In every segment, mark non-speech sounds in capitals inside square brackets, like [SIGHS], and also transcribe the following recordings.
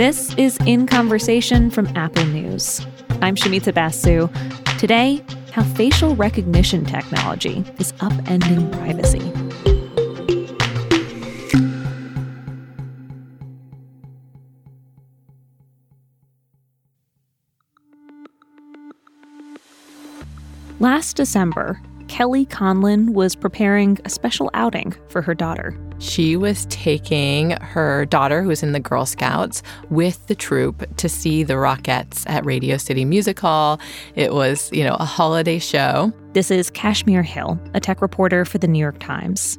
This is In Conversation from Apple News. I'm Shumita Basu. Today, how facial recognition technology is upending privacy. Last December, Kelly Conlin was preparing a special outing for her daughter. She was taking her daughter, who was in the Girl Scouts, with the troop to see the Rockettes at Radio City Music Hall. It was, you know, a holiday show. This is Kashmir Hill, a tech reporter for the New York Times.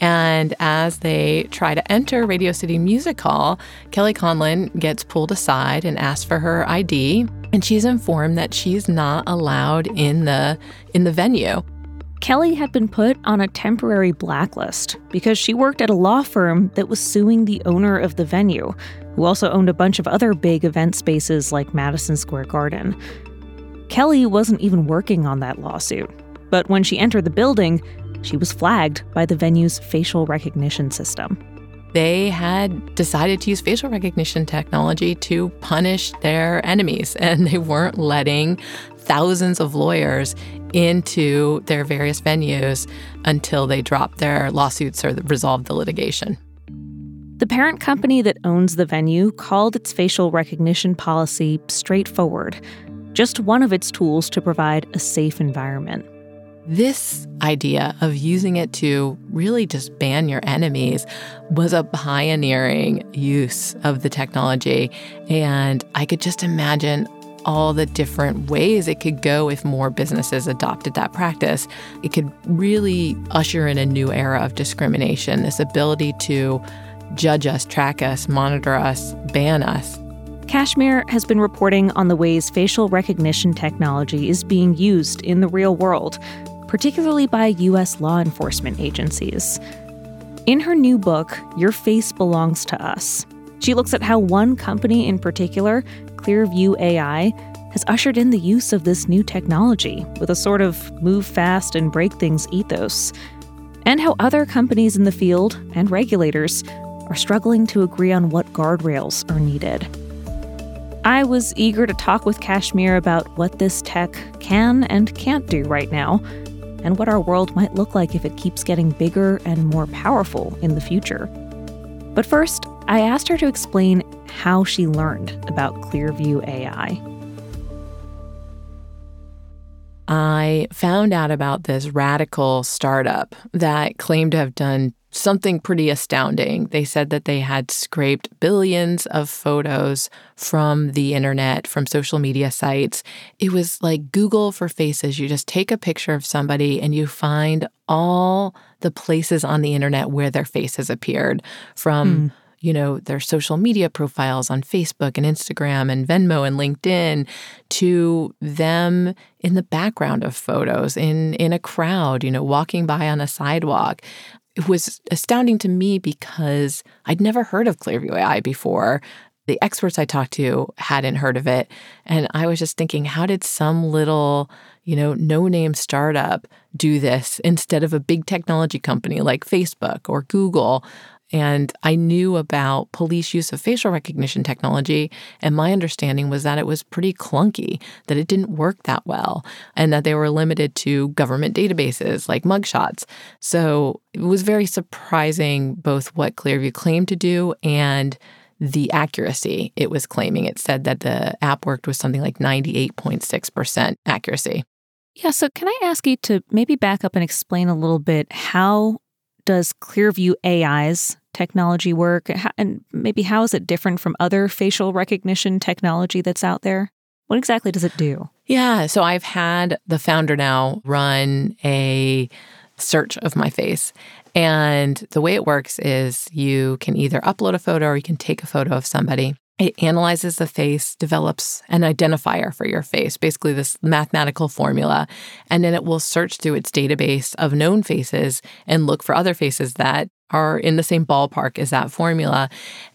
And as they try to enter Radio City Music Hall, Kelly Conlin gets pulled aside and asks for her ID, and she's informed that she's not allowed in the in the venue. Kelly had been put on a temporary blacklist because she worked at a law firm that was suing the owner of the venue, who also owned a bunch of other big event spaces like Madison Square Garden. Kelly wasn't even working on that lawsuit, but when she entered the building, she was flagged by the venue's facial recognition system. They had decided to use facial recognition technology to punish their enemies, [LAUGHS] and they weren't letting thousands of lawyers into their various venues until they drop their lawsuits or resolve the litigation. The parent company that owns the venue called its facial recognition policy straightforward, just one of its tools to provide a safe environment. This idea of using it to really just ban your enemies was a pioneering use of the technology. And I could just imagine all the different ways it could go if more businesses adopted that practice. It could really usher in a new era of discrimination, this ability to judge us, track us, monitor us, ban us. Kashmir has been reporting on the ways facial recognition technology is being used in the real world, particularly by U.S. law enforcement agencies. In her new book, Your Face Belongs to Us, she looks at how one company in particular Clearview AI has ushered in the use of this new technology with a sort of move fast and break things ethos, and how other companies in the field and regulators are struggling to agree on what guardrails are needed. I was eager to talk with Kashmir about what this tech can and can't do right now, and what our world might look like if it keeps getting bigger and more powerful in the future. But first, I asked her to explain how she learned about Clearview AI. I found out about this radical startup that claimed to have done something pretty astounding. They said that they had scraped billions of photos from the internet, from social media sites. It was like Google for faces. You just take a picture of somebody and you find all the places on the internet where their face has appeared from. Mm you know, their social media profiles on Facebook and Instagram and Venmo and LinkedIn to them in the background of photos in in a crowd, you know, walking by on a sidewalk. It was astounding to me because I'd never heard of Clearview AI before. The experts I talked to hadn't heard of it. And I was just thinking, how did some little, you know, no name startup do this instead of a big technology company like Facebook or Google? And I knew about police use of facial recognition technology. And my understanding was that it was pretty clunky, that it didn't work that well, and that they were limited to government databases like mugshots. So it was very surprising both what Clearview claimed to do and the accuracy it was claiming. It said that the app worked with something like 98.6% accuracy. Yeah, so can I ask you to maybe back up and explain a little bit how does Clearview AI's technology work? And maybe how is it different from other facial recognition technology that's out there? What exactly does it do? Yeah, so I've had the founder now run a search of my face. And the way it works is you can either upload a photo or you can take a photo of somebody. It analyzes the face, develops an identifier for your face, basically this mathematical formula, and then it will search through its database of known faces and look for other faces that are in the same ballpark as that formula.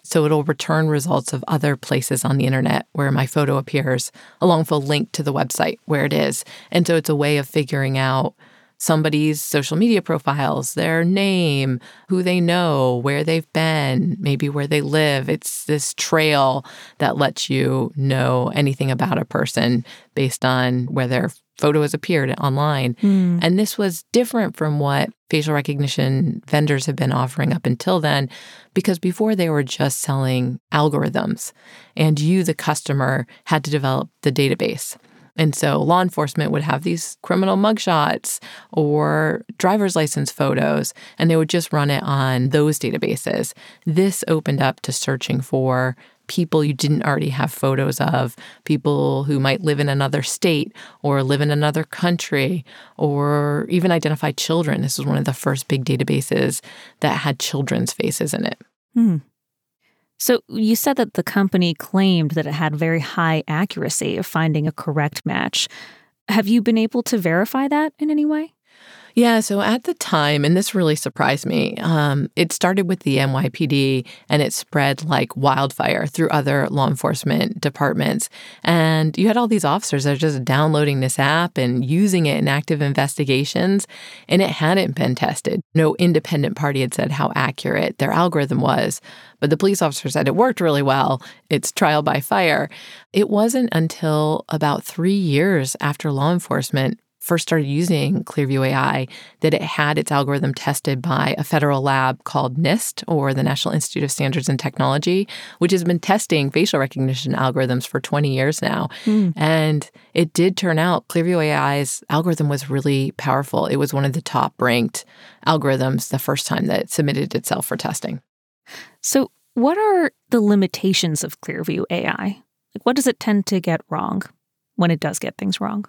So it'll return results of other places on the internet where my photo appears, along with a link to the website where it is. And so it's a way of figuring out somebody's social media profiles, their name, who they know, where they've been, maybe where they live. It's this trail that lets you know anything about a person based on where their photo has appeared online. Mm. And this was different from what facial recognition vendors have been offering up until then, because before they were just selling algorithms, and you, the customer, had to develop the database. And so law enforcement would have these criminal mugshots or driver's license photos, and they would just run it on those databases. This opened up to searching for people you didn't already have photos of, people who might live in another state or live in another country, or even identify children. This was one of the first big databases that had children's faces in it. Hmm. So you said that the company claimed that it had very high accuracy of finding a correct match. Have you been able to verify that in any way? Yeah, so at the time, and this really surprised me, um, it started with the NYPD and it spread like wildfire through other law enforcement departments. And you had all these officers that are just downloading this app and using it in active investigations, and it hadn't been tested. No independent party had said how accurate their algorithm was. But the police officer said it worked really well. It's trial by fire. It wasn't until about three years after law enforcement first started using Clearview AI that it had its algorithm tested by a federal lab called NIST, or the National Institute of Standards and Technology, which has been testing facial recognition algorithms for 20 years now. Mm. And it did turn out Clearview AI's algorithm was really powerful. It was one of the top ranked algorithms the first time that it submitted itself for testing. So, what are the limitations of Clearview AI? Like, what does it tend to get wrong when it does get things wrong?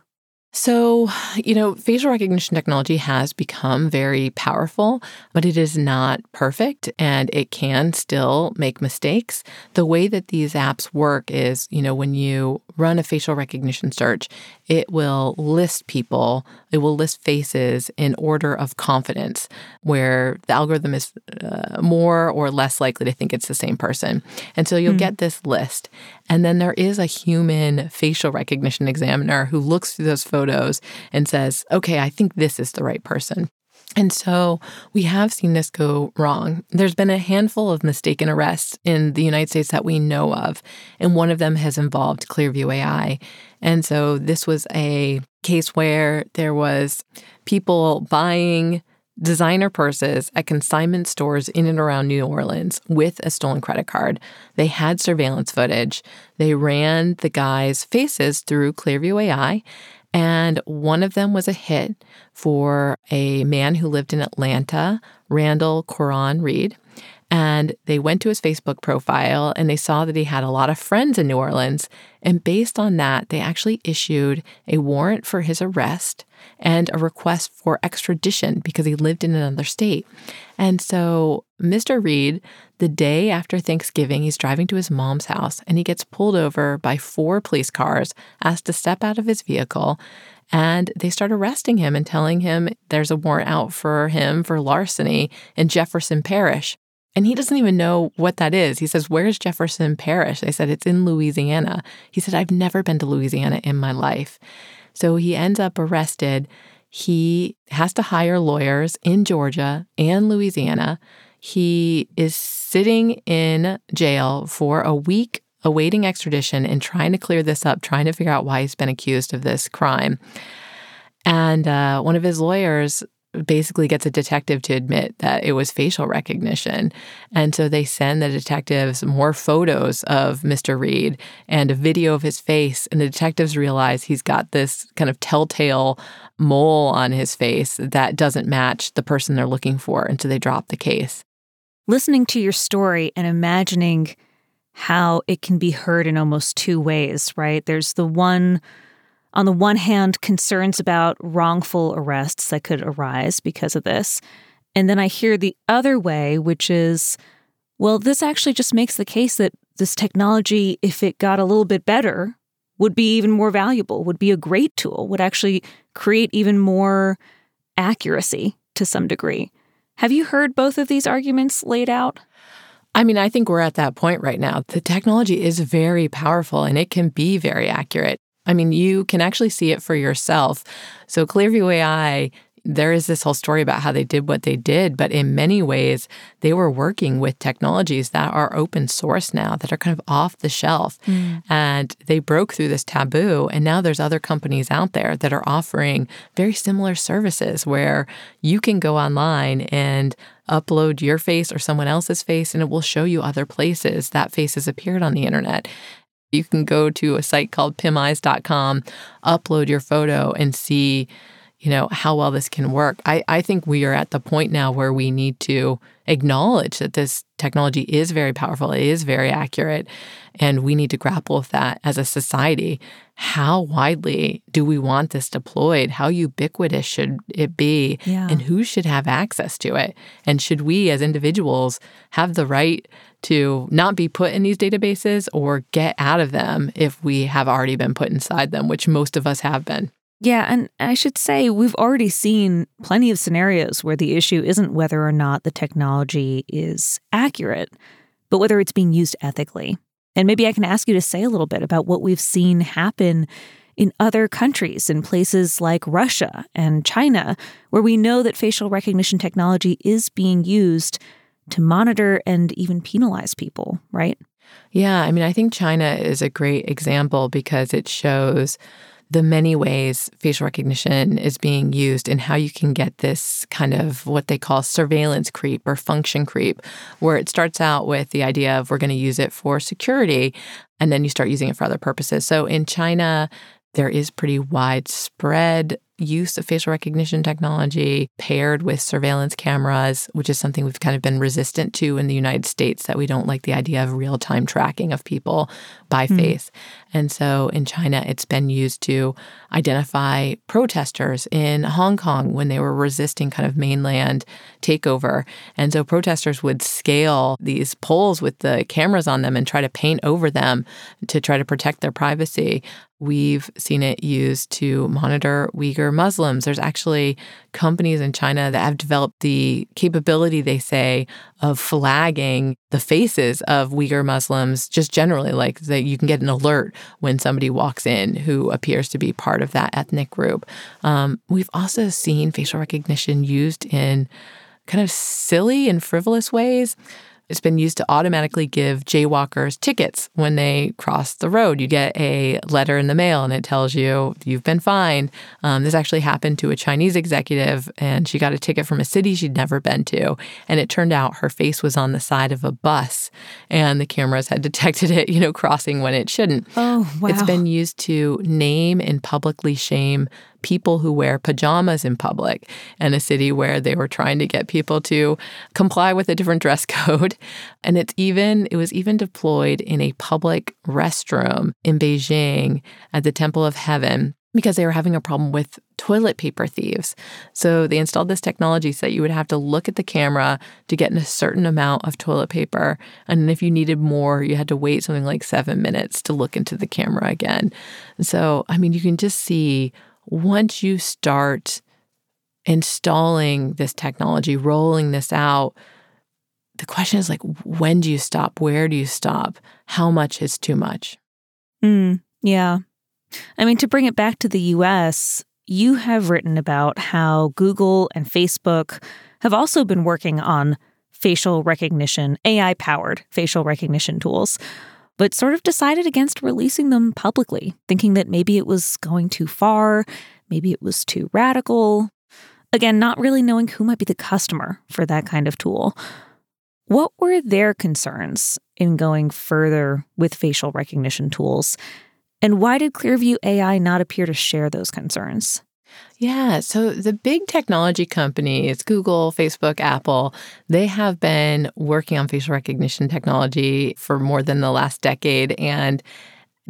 So, you know, facial recognition technology has become very powerful, but it is not perfect and it can still make mistakes. The way that these apps work is, you know, when you run a facial recognition search, it will list people, it will list faces in order of confidence, where the algorithm is uh, more or less likely to think it's the same person. And so you'll mm. get this list. And then there is a human facial recognition examiner who looks through those photos and says, okay, I think this is the right person. And so we have seen this go wrong. There's been a handful of mistaken arrests in the United States that we know of, and one of them has involved Clearview AI. And so this was a case where there was people buying designer purses at consignment stores in and around New Orleans with a stolen credit card. They had surveillance footage. They ran the guys' faces through Clearview AI and one of them was a hit for a man who lived in Atlanta, Randal Quran Reid. And they went to his Facebook profile and they saw that he had a lot of friends in New Orleans. And based on that, they actually issued a warrant for his arrest and a request for extradition because he lived in another state. And so, Mr. Reid, the day after Thanksgiving, he's driving to his mom's house and he gets pulled over by four police cars, asked to step out of his vehicle. And they start arresting him and telling him there's a warrant out for him for larceny in Jefferson Parish. And he doesn't even know what that is. He says, Where's Jefferson Parish? They said, It's in Louisiana. He said, I've never been to Louisiana in my life. So he ends up arrested. He has to hire lawyers in Georgia and Louisiana. He is sitting in jail for a week awaiting extradition and trying to clear this up, trying to figure out why he's been accused of this crime. And uh, one of his lawyers basically gets a detective to admit that it was facial recognition. And so they send the detectives more photos of Mr. Reid and a video of his face. And the detectives realize he's got this kind of telltale mole on his face that doesn't match the person they're looking for. And so they drop the case. Listening to your story and imagining how it can be heard in almost two ways, right? There's the one on the one hand, concerns about wrongful arrests that could arise because of this. And then I hear the other way, which is, well, this actually just makes the case that this technology, if it got a little bit better, would be even more valuable, would be a great tool, would actually create even more accuracy to some degree. Have you heard both of these arguments laid out? I mean, I think we're at that point right now. The technology is very powerful and it can be very accurate. I mean, you can actually see it for yourself. So, Clearview AI, there is this whole story about how they did what they did, but in many ways, they were working with technologies that are open source now, that are kind of off the shelf. Mm. And they broke through this taboo. And now there's other companies out there that are offering very similar services where you can go online and upload your face or someone else's face, and it will show you other places that face has appeared on the internet. You can go to a site called pimeyes.com, upload your photo, and see you know, how well this can work. I, I think we are at the point now where we need to acknowledge that this technology is very powerful, it is very accurate, and we need to grapple with that as a society. How widely do we want this deployed? How ubiquitous should it be? Yeah. And who should have access to it? And should we as individuals have the right to not be put in these databases or get out of them if we have already been put inside them, which most of us have been? Yeah, and I should say we've already seen plenty of scenarios where the issue isn't whether or not the technology is accurate, but whether it's being used ethically. And maybe I can ask you to say a little bit about what we've seen happen in other countries, in places like Russia and China, where we know that facial recognition technology is being used to monitor and even penalize people, right? Yeah, I mean, I think China is a great example because it shows the many ways facial recognition is being used and how you can get this kind of what they call surveillance creep or function creep, where it starts out with the idea of we're going to use it for security and then you start using it for other purposes. So in China, there is pretty widespread use of facial recognition technology paired with surveillance cameras, which is something we've kind of been resistant to in the United States, that we don't like the idea of real time tracking of people by mm. face. And so in China, it's been used to identify protesters in Hong Kong when they were resisting kind of mainland takeover. And so protesters would scale these poles with the cameras on them and try to paint over them to try to protect their privacy. We've seen it used to monitor Uyghur Muslims. There's actually companies in China that have developed the capability, they say, of flagging the faces of Uyghur Muslims just generally, like that you can get an alert when somebody walks in who appears to be part of that ethnic group. Um, we've also seen facial recognition used in kind of silly and frivolous ways. It's been used to automatically give jaywalkers tickets when they cross the road. You get a letter in the mail and it tells you you've been fined. Um, this actually happened to a Chinese executive, and she got a ticket from a city she'd never been to. And it turned out her face was on the side of a bus, and the cameras had [LAUGHS] detected it, you know, crossing when it shouldn't. Oh, wow. It's been used to name and publicly shame people who wear pajamas in public in a city where they were trying to get people to comply with a different dress [LAUGHS] code. And it's even it was even deployed in a public restroom in Beijing at the Temple of Heaven because they were having a problem with toilet paper thieves. So they installed this technology so that you would have to look at the camera to get in a certain amount of toilet paper. And if you needed more, you had to wait something like seven minutes to look into the camera again. So, I mean, you can just see once you start installing this technology, rolling this out, the question is like, when do you stop? Where do you stop? How much is too much? Mm, yeah. I mean, to bring it back to the US, you have written about how Google and Facebook have also been working on facial recognition, AI powered facial recognition tools but sort of decided against releasing them publicly, thinking that maybe it was going too far, maybe it was too radical. Again, not really knowing who might be the customer for that kind of tool. What were their concerns in going further with facial recognition tools? And why did Clearview AI not appear to share those concerns? Yeah. So the big technology companies, Google, Facebook, Apple, they have been working on facial recognition technology for more than the last decade. And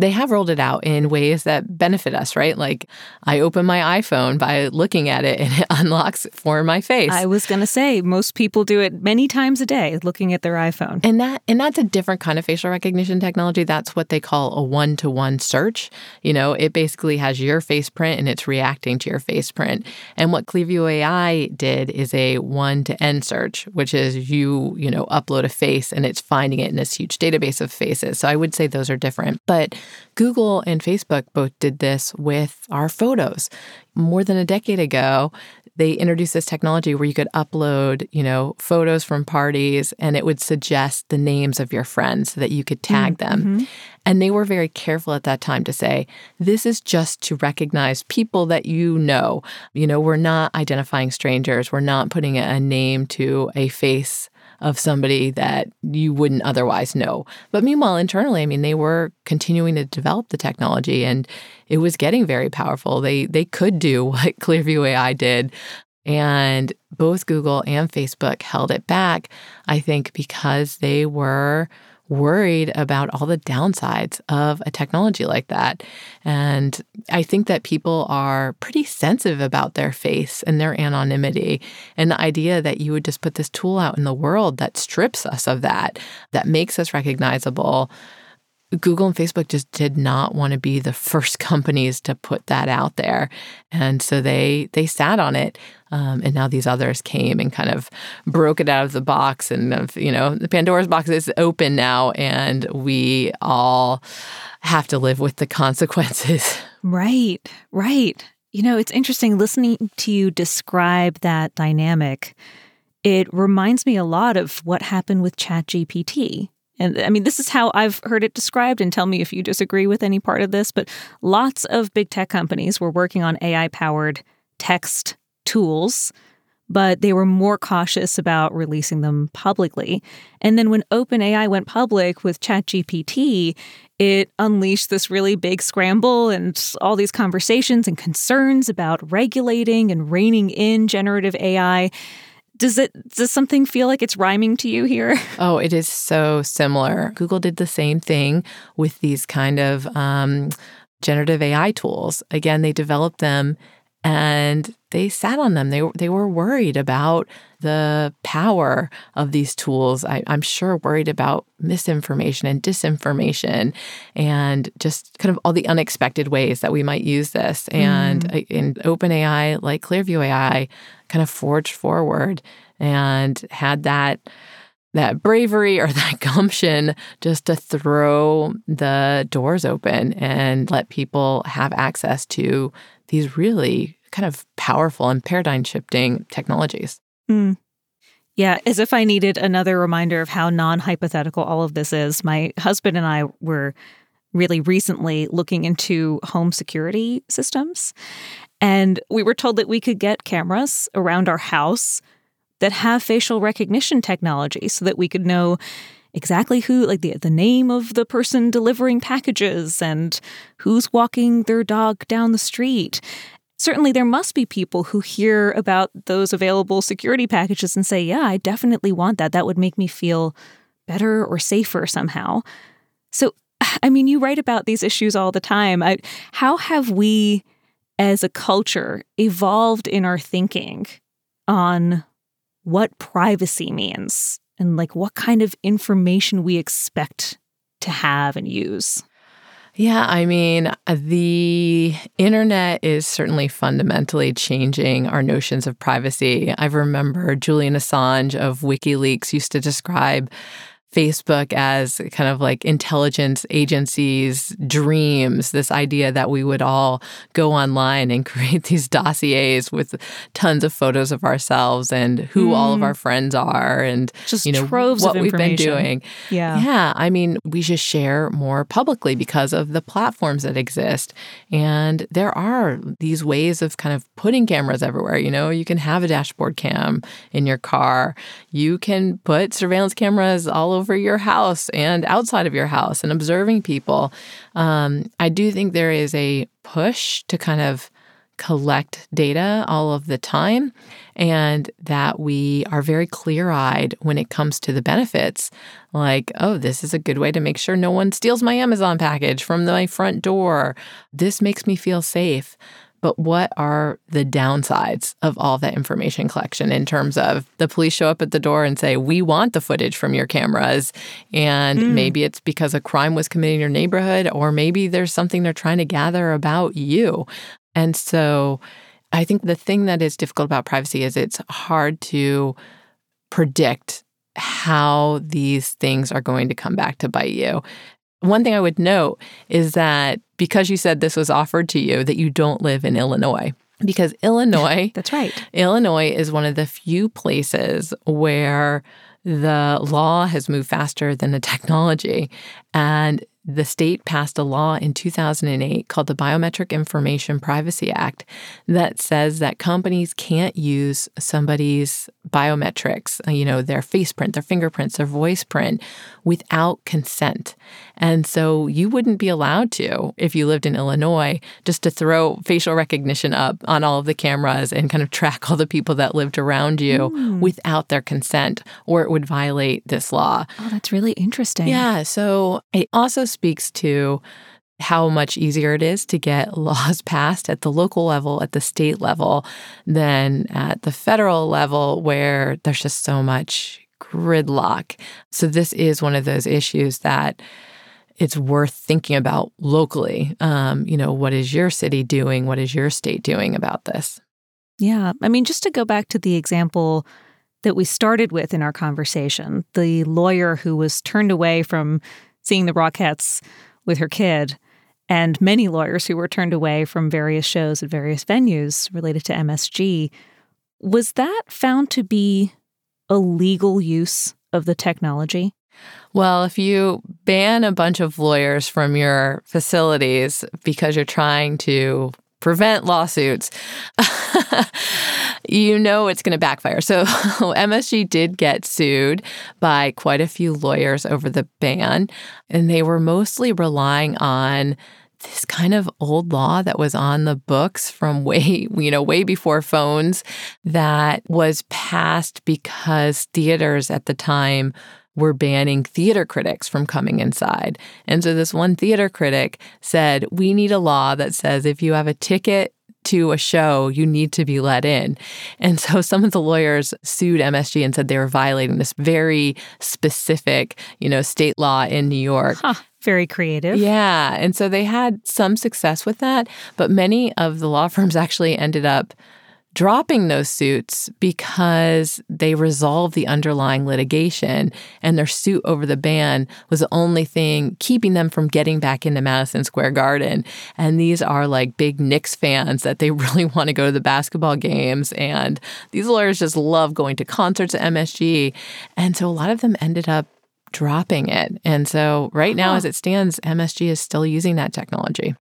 they have rolled it out in ways that benefit us, right? Like I open my iPhone by looking at it and [LAUGHS] it unlocks for my face. I was going to say most people do it many times a day looking at their iPhone. And that and that's a different kind of facial recognition technology. That's what they call a one-to-one search. You know, it basically has your face print and it's reacting to your face print. And what Clearview AI did is a one-to-N search, which is you, you know, upload a face and it's finding it in this huge database of faces. So I would say those are different. But Google and Facebook both did this with our photos. More than a decade ago, they introduced this technology where you could upload, you know, photos from parties and it would suggest the names of your friends so that you could tag them. Mm-hmm. And they were very careful at that time to say, this is just to recognize people that you know. You know, we're not identifying strangers, we're not putting a name to a face of somebody that you wouldn't otherwise know. But meanwhile, internally, I mean, they were continuing to develop the technology and it was getting very powerful. They they could do [LAUGHS] what Clearview AI did. And both Google and Facebook held it back, I think, because they were worried about all the downsides of a technology like that. And I think that people are pretty sensitive about their face and their anonymity. And the idea that you would just put this tool out in the world that strips us of that, that makes us recognizable. Google and Facebook just did not want to be the first [LAUGHS] companies to put that out there, and so they they sat on it. Um, and now these others came and kind of broke it out of the box, and of, you know the Pandora's box is open now, and we all have to live with the consequences. [LAUGHS] Right, right. You know, it's interesting listening to you describe that dynamic. It reminds me a lot of what happened with ChatGPT and I mean, this is how I've heard it described, and tell me if you disagree with any part of this. But lots of big tech companies were working on AI powered text tools, but they were more cautious about releasing them publicly. And then when OpenAI went public with ChatGPT, it unleashed this really big scramble and all these conversations and concerns about regulating and reining in generative AI does it does something feel like it's rhyming to you here? [LAUGHS] Oh, it is so similar. Google did the same thing with these kind of um, generative AI tools. Again, they developed them and they sat on them. They they were worried about the power of these tools. I, am sure worried about misinformation and disinformation, and just kind of all the unexpected ways that we might use this. And mm. in OpenAI, like Clearview AI, kind of forged forward and had that that bravery or [LAUGHS] that gumption just to throw the doors open and let people have access to these really kind of powerful and paradigm shifting technologies. Mm. Yeah, as if I needed another reminder of how non hypothetical all of this is. My husband and I were really recently looking into home security systems. And we were told that we could get cameras around our house that have facial recognition technology so that we could know exactly who, like the, the name of the person delivering packages and who's walking their dog down the street. Certainly, there must be people who hear about those available security packages and say, Yeah, I definitely want that. That would make me feel better or safer somehow. So, [SIGHS] I mean, you write about these issues all the time. I, how have we as a culture evolved in our thinking on what privacy means and like what kind of information we expect to have and use. Yeah, I mean, uh, the internet is certainly fundamentally changing our notions of privacy. I remember Julian Assange of WikiLeaks used to describe Facebook as kind of like intelligence agencies' dreams, this idea that we would all go online and [LAUGHS] create these dossiers with tons of photos of ourselves and who mm. all of our friends are and just you know troves what of we've been doing. Yeah. Yeah. I mean, we should share more publicly because of the platforms that exist. And there are these ways of kind of putting cameras everywhere. You know, you can have a dashboard cam in your car. You can put surveillance cameras all over over your house and outside of your house and observing people. Um, I do think there is a push to kind of collect data all of the time and that we are very clear eyed when it comes to the benefits. Like, oh, this is a good way to make sure no one steals my Amazon package from my front door. This makes me feel safe. But what are the downsides of all that information collection in terms of the police show up at the door and say, We want the footage from your cameras? And mm. maybe it's because a crime was committed in your neighborhood, or maybe there's something they're trying to gather about you. And so I think the thing that is difficult about privacy is it's hard to predict how these things are going to come back to bite you. One thing I would note is that because you said this was offered to you, that you don't live in Illinois. Because Illinois, [LAUGHS] that's right. Illinois is one of the few places where the law has moved faster than the technology. And the state passed a law in 2008 called the Biometric Information Privacy Act that says that companies can't use somebody's biometrics, uh, you know, their face print, their fingerprints, their voice print, without consent. And so you wouldn't be allowed to, if you lived in Illinois, just to throw facial recognition up on all of the cameras and kind of track all the people that lived around you mm. without their consent, or it would violate this law. Oh, that's really interesting. Yeah. So it also speaks to how much easier it is to get [LAUGHS] laws passed at the local level, at the state level, than at the federal level, where there's just so much gridlock. So, this is one of those issues that it's worth thinking about locally. Um, you know, what is your city doing? What is your state doing about this? Yeah. I mean, just to go back to the example that we started with in our conversation the lawyer who was turned away from seeing the Rockettes with her kid, and many lawyers who were turned away from various shows at various venues related to MSG. Was that found to be a legal use of the technology? Well, if you ban a bunch of lawyers from your facilities because you're trying to prevent lawsuits, [LAUGHS] you know it's going to backfire. So [LAUGHS] MSG did get sued by quite a few lawyers over the ban, and they were mostly relying on this kind of old law that was on the books from [LAUGHS] way, you know, way before phones that was passed because theaters at the time were banning theater critics from coming inside. And so this one theater critic said, We need a law that says if you have a ticket to a show, you need to be let in. And so [LAUGHS] some of the lawyers sued MSG and said they were violating this very specific, you know, state law in New York. Huh. Very creative. Yeah. And so they had some success with that, but many of the law [LAUGHS] firms actually ended up dropping those suits because they resolved the underlying litigation and their suit over the ban was the only thing keeping them from getting back into Madison Square Garden. And these are like big Knicks fans that they [LAUGHS] really want to go to the basketball games. And these lawyers just love going to concerts at MSG. And so a lot of them ended up dropping it. And so right now, as it stands, MSG is still using that technology.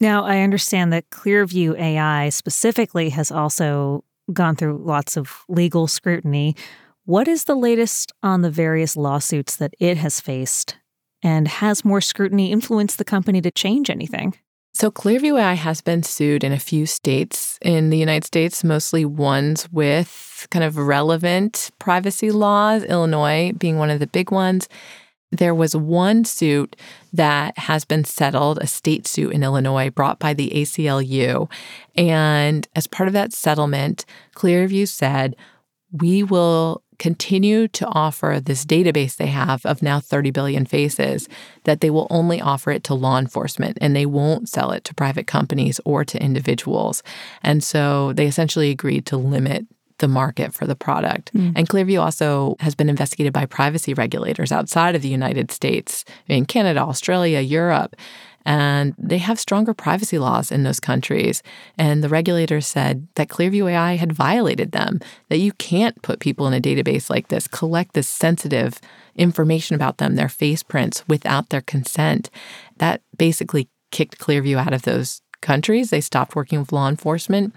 Now, I understand that Clearview AI specifically has also gone through lots of legal scrutiny. What is the latest on the various lawsuits that it has faced? And has more scrutiny influenced the company to change anything? So, Clearview AI has been sued in a few states in the United States, mostly ones with kind of relevant privacy laws, Illinois being one of the big ones. There was one suit that has been settled, a state suit in Illinois brought by the ACLU. And as part of that settlement, Clearview said, we will continue to offer this database they have of now 30 billion faces, that they will only offer it to law enforcement and they won't sell it to private companies or to individuals. And so they essentially agreed to limit the market for the product. Mm. And Clearview also has been investigated by privacy regulators outside of the United States, in Canada, Australia, Europe. And they have stronger privacy laws in those countries. And the regulators said that Clearview AI had violated them, that you can't put people in a database like this, collect this sensitive information about them, their face prints, without their consent. That basically kicked Clearview out of those countries. They stopped working with law enforcement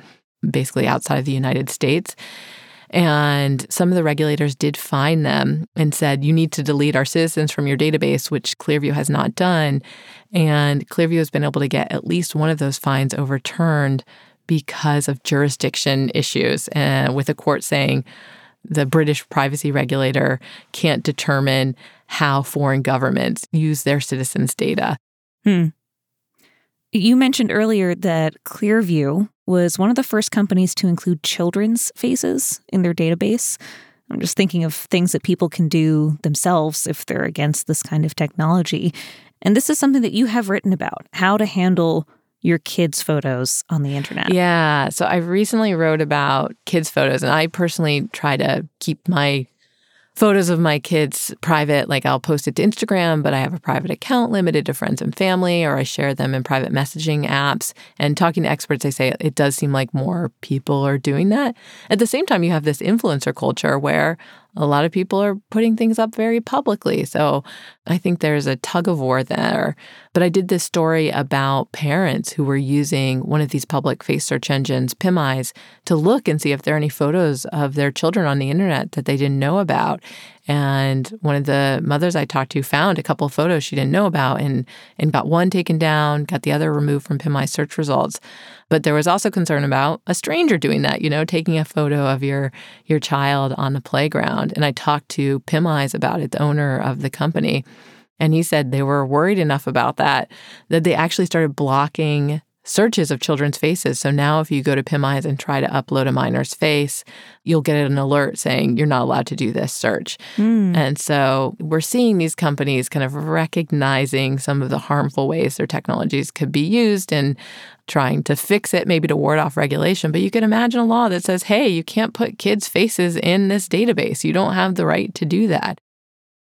basically outside of the United States. And some of the regulators did fine them and said, you need to delete our citizens from your database, which Clearview has not done. And Clearview has been able to get at least one of those fines overturned because of jurisdiction issues, uh, with a court saying the British privacy regulator can't determine how foreign governments use their citizens' data. Hmm. You mentioned earlier that Clearview was one of the first companies to include children's faces in their database. I'm just thinking of things that people can do themselves if they're against this kind of technology. And this is something that you have written about how to handle your kids' photos on the internet. Yeah. So I recently wrote about kids' photos, and I personally try to keep my photos of my kids private, like I'll post it to Instagram, but I have a private account limited to friends and family, or I share them in private messaging apps. And talking to experts, they say it does seem like more people are doing that. At the same time, you have this influencer culture where a lot of people are putting things up very publicly. So I think there's a tug of war there. But I did this story about parents who were using one of these public face search engines, PimEyes, to look and see if there are any photos of their children on the internet that they didn't know about. And one of the mothers I talked to found a couple of photos she didn't know about and, and got one taken down, got the other removed from PimEye search results. But there was also concern about a stranger doing that, you know, taking a photo of your your child on the playground. And I talked to PimEyes about it, the owner of the company. And he said they were worried enough about that that they actually started blocking searches of children's faces. So now if you go to PimEyes and try to upload a minor's face, you'll get an alert saying you're not allowed to do this search. Mm. And so we're seeing these companies kind of recognizing some of the harmful ways their technologies could be used and trying to fix it, maybe to ward off regulation. But you can imagine a law that says, hey, you can't put kids' faces in this database. You don't have the right to do that.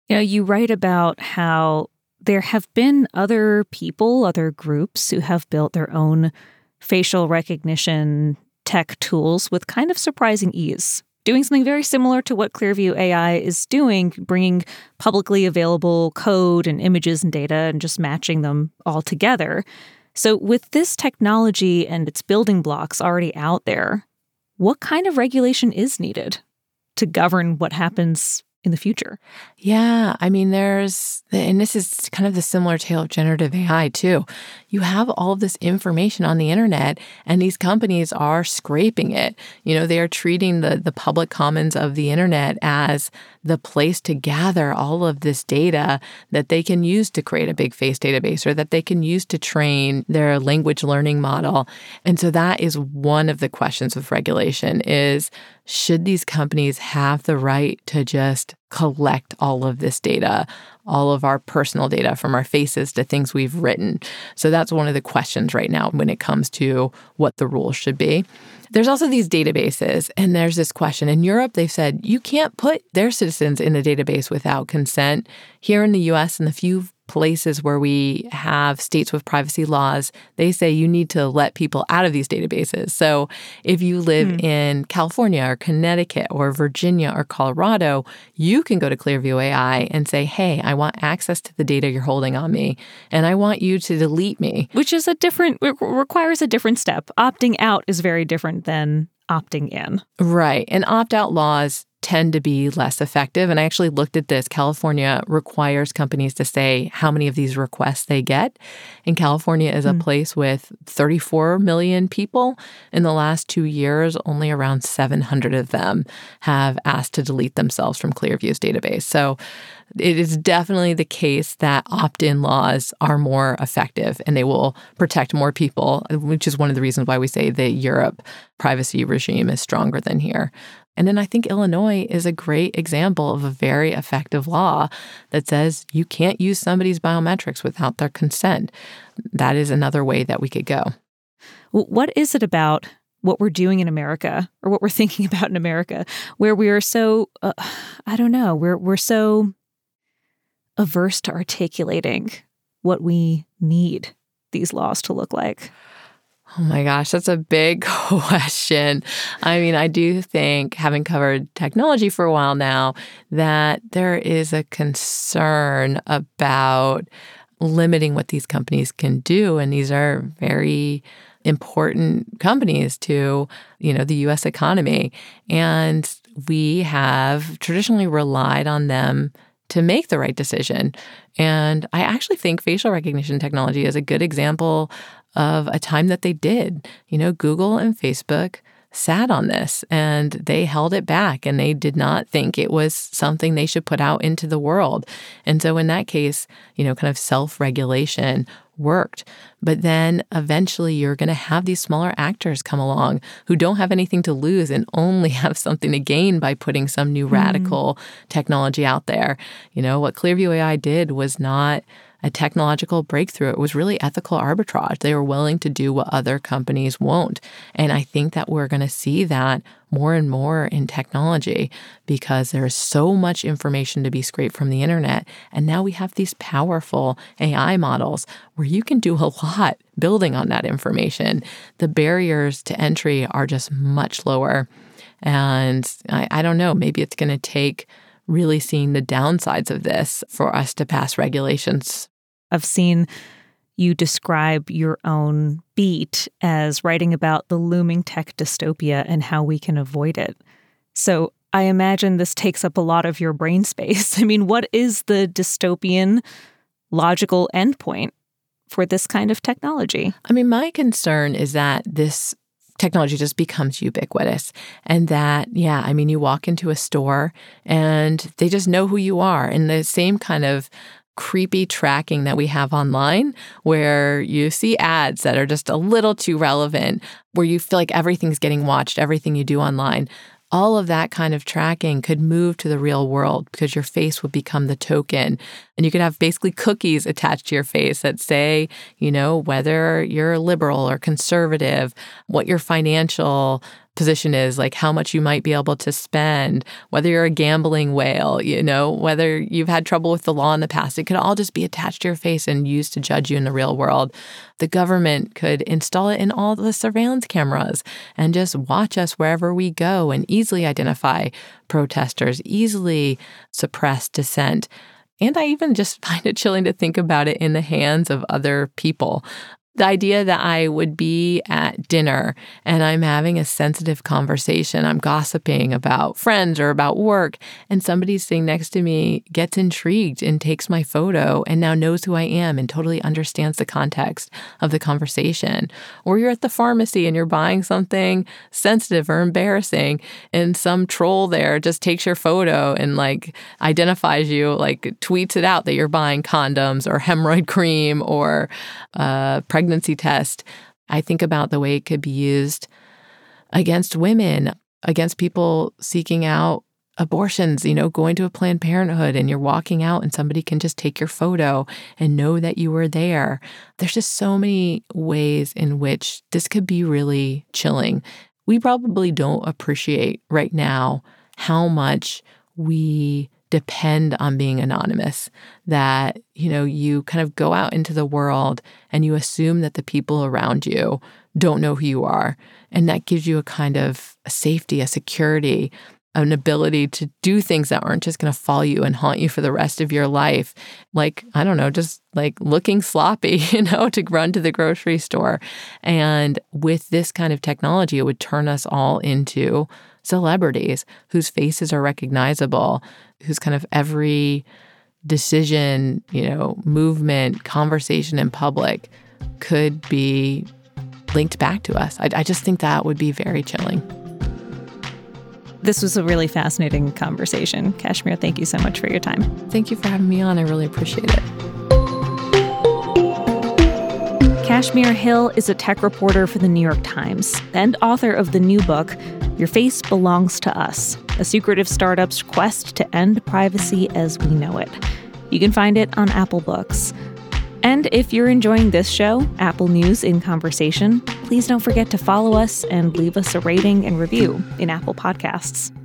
You know, you write about how there have been other people, other groups who have built their own facial recognition tech tools with kind of surprising ease, doing something very similar to what Clearview AI is doing, bringing publicly available code and images and data and just matching them all together. So, with this technology and its building blocks already out there, what kind of regulation is needed to govern what happens in the future. Yeah. I mean, there's, and this is kind of the similar tale of generative AI too. You have all of this information on the internet, and these companies are scraping it. You know, they are treating the, the public commons of the internet as the place to gather all of this data that they can use to create a big face database or that they can use to train their language learning model. And so that is one of the questions with regulation is should these companies have the right to just collect all of this data, all of our personal data from our faces to things we've written? So that's one of the questions right now when it comes to what the rules should be. There's also these databases, and there's this question. In Europe, they've said you can't put their citizens in a database without consent. Here in the US, in the few places where we have states with privacy laws, they say you need to let people out of these databases. So if you live mm. in California or Connecticut or Virginia or Colorado, you can go to Clearview AI and say, hey, I want access to the data you're holding on me, and I want you to delete me. Which is a different, requires a different step. Opting out is very different than opting in. Right. And opt out laws tend to be less effective. And I actually looked at this. California requires companies to say how many of these requests they get. And California is a mm. place with 34 million people. In the last two years, only around 700 of them have asked to delete themselves from Clearview's database. So it is definitely the case that opt in laws are more effective and they will protect more people, which is one of the reasons why we say the Europe privacy regime is stronger than here. And then I think Illinois is a great example of a very effective law that says you can't use somebody's biometrics without their consent. That is another way that we could go. what is it about what we're doing in America or what we're [LAUGHS] thinking about in America where we are so uh, I don't know, we're we're so averse to articulating what we need these laws to look like? Oh my gosh, that's a big [LAUGHS] question. I mean, I do think, having covered technology for a while now, that there is a concern about limiting what these companies can do. And these are very important companies to, you know, the US economy. And we have traditionally relied on them to make the right decision. And I actually think facial recognition technology is a good example of a time that they did. You know, Google and Facebook sat on this and they held it back and they did not think it was something they should put out into the world. And so, in that case, you know, kind of self regulation worked. But then eventually you're going to have these smaller actors come along who don't have anything to lose and only [LAUGHS] have something to gain by putting some new mm. radical technology out there. You know, what Clearview AI did was not a technological breakthrough. It was really ethical arbitrage. They were willing to do what other companies won't. And I think that we're going to see that more and more in technology because there is so much information to be scraped from the internet. And now we have these powerful AI models where you can do a lot building on that information. The barriers to entry are just much lower. And I, I don't know, maybe it's going to take really seeing the downsides of this for us to pass regulations. I've seen you describe your own beat as writing about the looming tech dystopia and how we can avoid it. So I imagine this takes up a lot of your brain space. [LAUGHS] I mean, what is the dystopian logical endpoint for this kind of technology? I mean, my concern is that this technology just becomes ubiquitous. And that, yeah, I mean, you walk into a store and they just know who you are. And the same kind of creepy tracking that we have online where you see ads that are just a little too relevant, where you feel like everything's getting watched, everything you do online all of that kind of tracking could move to the real world because your face would become the token. And you could have basically cookies attached to your face that say, you know, whether you're liberal or conservative, what your financial position is, like how much you might be able to spend, whether you're a gambling whale, you know, whether you've had trouble with the law in the past. It could all just be attached to your face and used to judge you in the real world. The government could install it in all the surveillance cameras and just watch us wherever we go and easily identify protesters, easily suppress dissent. And I even just [LAUGHS] find it chilling to think about it in the hands of other people the idea that I would be at dinner and I'm having a sensitive conversation, I'm gossiping about friends or about work, and somebody sitting next to me gets intrigued and takes my photo and now knows who I am and totally understands the context of the conversation. Or you're at the pharmacy and you're buying something sensitive or embarrassing, and some troll there just takes your photo and like identifies you, like tweets it out that you're buying condoms or hemorrhoid cream or uh, pregnancy pregnancy test, I think about the way it could be used against women, against people seeking out abortions, you know, going to a Planned Parenthood and you're walking out and somebody can just take your photo and know that you were there. There's just so many ways in which this could be really chilling. We probably don't appreciate right now how much we depend on being anonymous that you know you kind of go out into the world and you assume that the people around you don't know who you are. And that gives you a kind of a safety a security an ability to do things that aren't just going to follow you and haunt you for the rest of your life. Like i don't know just like looking sloppy [LAUGHS] you know to run to the grocery store. And with this kind of technology it would turn us all into celebrities whose faces are recognizable, whose kind of every decision, you know, movement, conversation in public could be linked back to us. I, I just think that would be very chilling. This was a really fascinating conversation. Kashmir, thank you so much for your time. Thank you for having me on. I really appreciate it. Kashmir Hill is a tech reporter for the New York Times and author of the new book, your Face Belongs to Us A Secretive Startup's Quest to End Privacy as We Know It. You can find it on Apple Books. And if you're enjoying this show, Apple News in Conversation, please don't forget to follow us and leave us a rating and review in Apple Podcasts.